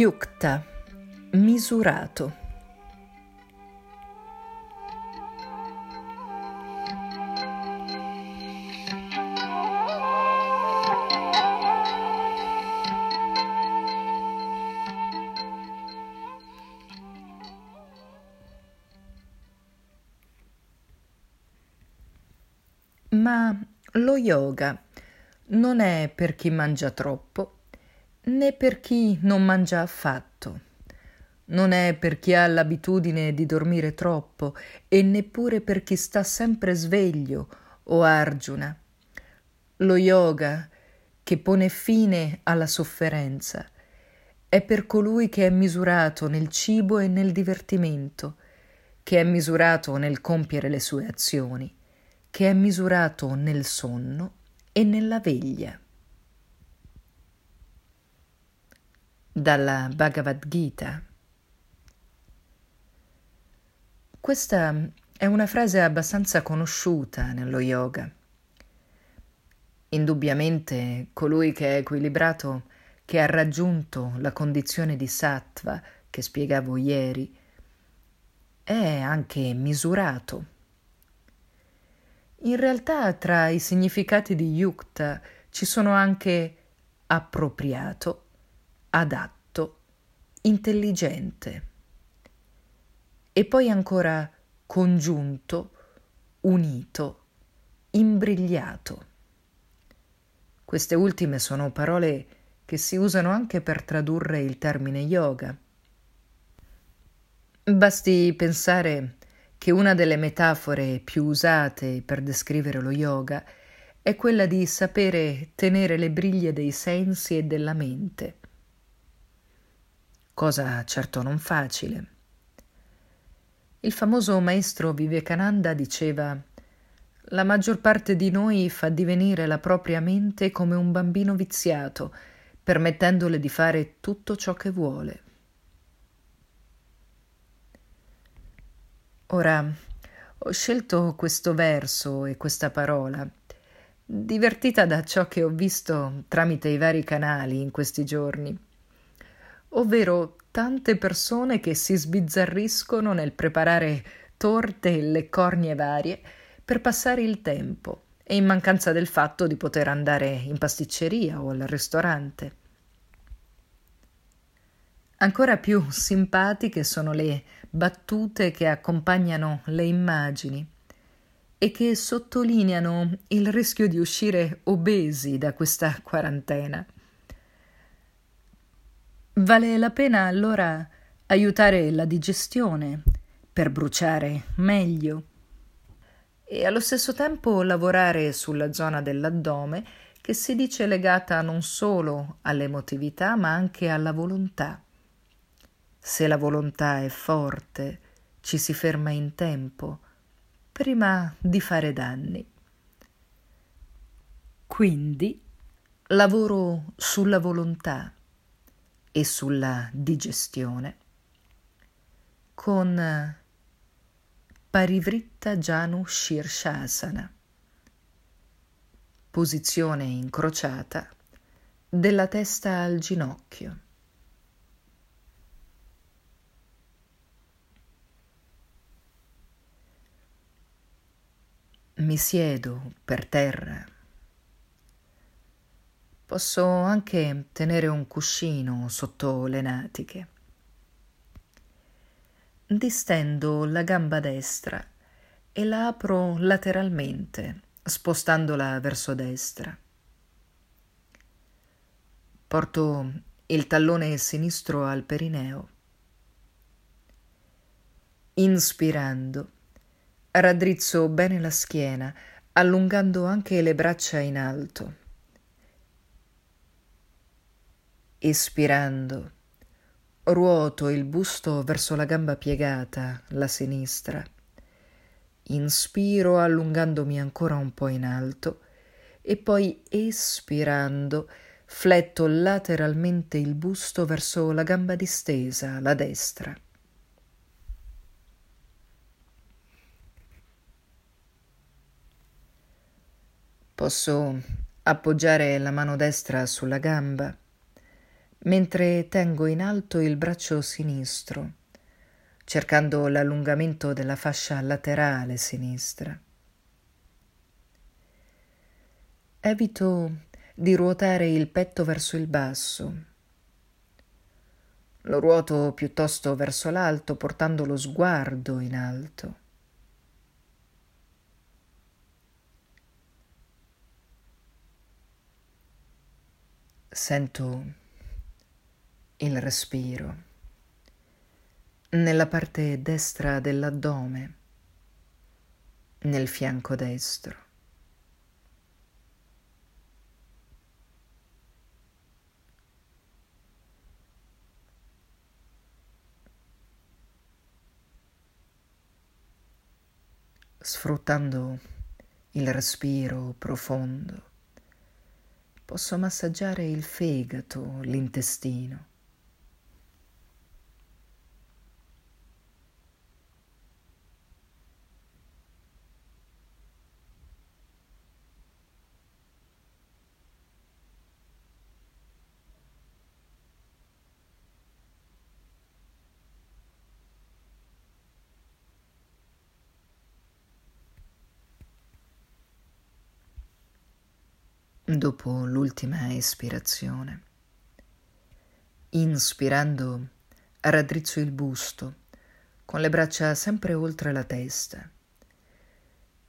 Yukta, misurato. Ma lo yoga non è per chi mangia troppo né per chi non mangia affatto. Non è per chi ha l'abitudine di dormire troppo e neppure per chi sta sempre sveglio o argiuna. Lo yoga, che pone fine alla sofferenza, è per colui che è misurato nel cibo e nel divertimento, che è misurato nel compiere le sue azioni, che è misurato nel sonno e nella veglia. Dalla Bhagavad Gita. Questa è una frase abbastanza conosciuta nello yoga. Indubbiamente colui che è equilibrato, che ha raggiunto la condizione di sattva che spiegavo ieri, è anche misurato. In realtà tra i significati di yukta ci sono anche appropriato adatto, intelligente. E poi ancora congiunto, unito, imbrigliato. Queste ultime sono parole che si usano anche per tradurre il termine yoga. Basti pensare che una delle metafore più usate per descrivere lo yoga è quella di sapere tenere le briglie dei sensi e della mente cosa certo non facile. Il famoso maestro Vivekananda diceva la maggior parte di noi fa divenire la propria mente come un bambino viziato, permettendole di fare tutto ciò che vuole. Ora, ho scelto questo verso e questa parola, divertita da ciò che ho visto tramite i vari canali in questi giorni ovvero tante persone che si sbizzarriscono nel preparare torte e le cornie varie per passare il tempo e in mancanza del fatto di poter andare in pasticceria o al ristorante. Ancora più simpatiche sono le battute che accompagnano le immagini e che sottolineano il rischio di uscire obesi da questa quarantena. Vale la pena allora aiutare la digestione per bruciare meglio e allo stesso tempo lavorare sulla zona dell'addome che si dice legata non solo all'emotività ma anche alla volontà. Se la volontà è forte, ci si ferma in tempo prima di fare danni. Quindi lavoro sulla volontà e sulla digestione con Parivritta Janu Shirshasana, posizione incrociata della testa al ginocchio. Mi siedo per terra Posso anche tenere un cuscino sotto le natiche. Distendo la gamba destra e la apro lateralmente, spostandola verso destra. Porto il tallone sinistro al perineo. Inspirando, raddrizzo bene la schiena, allungando anche le braccia in alto. Espirando, ruoto il busto verso la gamba piegata, la sinistra. Inspiro allungandomi ancora un po' in alto e poi espirando fletto lateralmente il busto verso la gamba distesa, la destra. Posso appoggiare la mano destra sulla gamba mentre tengo in alto il braccio sinistro, cercando l'allungamento della fascia laterale sinistra. Evito di ruotare il petto verso il basso. Lo ruoto piuttosto verso l'alto, portando lo sguardo in alto. Sento il respiro nella parte destra dell'addome, nel fianco destro. Sfruttando il respiro profondo, posso massaggiare il fegato, l'intestino. Dopo l'ultima espirazione. Inspirando, raddrizzo il busto, con le braccia sempre oltre la testa,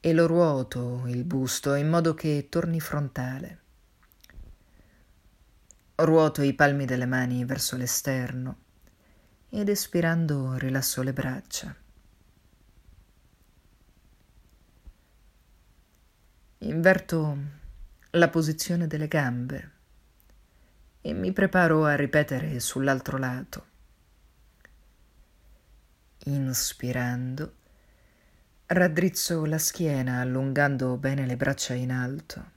e lo ruoto il busto in modo che torni frontale. Ruoto i palmi delle mani verso l'esterno ed espirando rilasso le braccia. Inverto la posizione delle gambe e mi preparo a ripetere sull'altro lato. Inspirando, raddrizzo la schiena allungando bene le braccia in alto.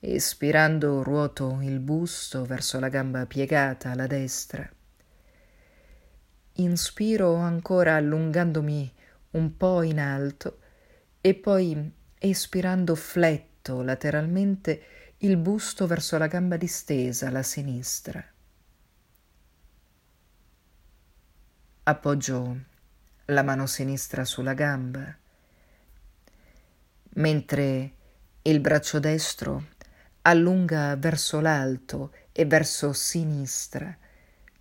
Espirando ruoto il busto verso la gamba piegata alla destra. Inspiro ancora allungandomi un po' in alto e poi espirando fletto dritto lateralmente il busto verso la gamba distesa, la sinistra. Appoggio la mano sinistra sulla gamba, mentre il braccio destro allunga verso l'alto e verso sinistra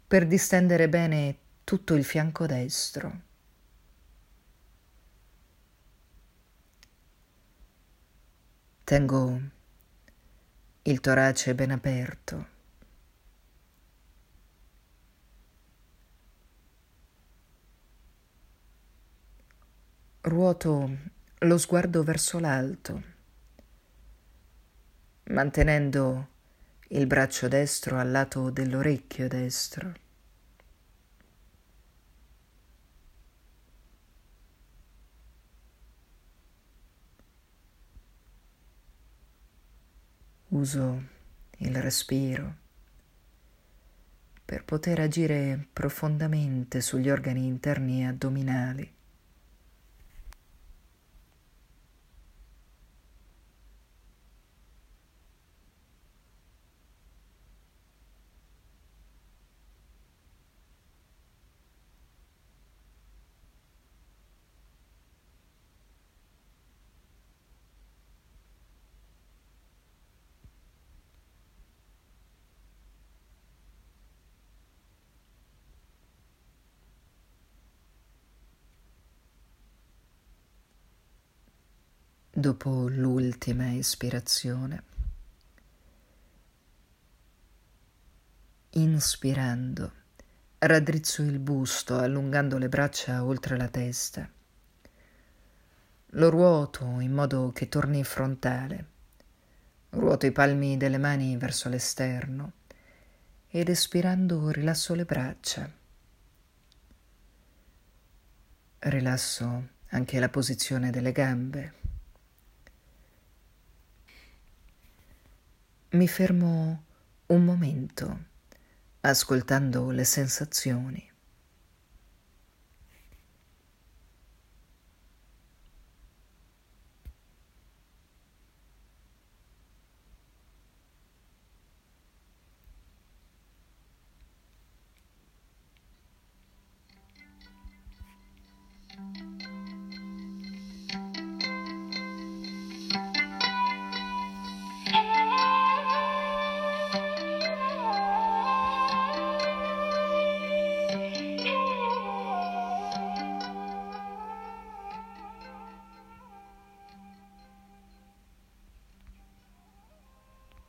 per distendere bene tutto il fianco destro. Tengo il torace ben aperto. Ruoto lo sguardo verso l'alto, mantenendo il braccio destro al lato dell'orecchio destro. Uso il respiro per poter agire profondamente sugli organi interni addominali. Dopo l'ultima ispirazione. Inspirando, raddrizzo il busto allungando le braccia oltre la testa. Lo ruoto in modo che torni frontale. Ruoto i palmi delle mani verso l'esterno ed espirando rilasso le braccia. Rilasso anche la posizione delle gambe. Mi fermo un momento, ascoltando le sensazioni.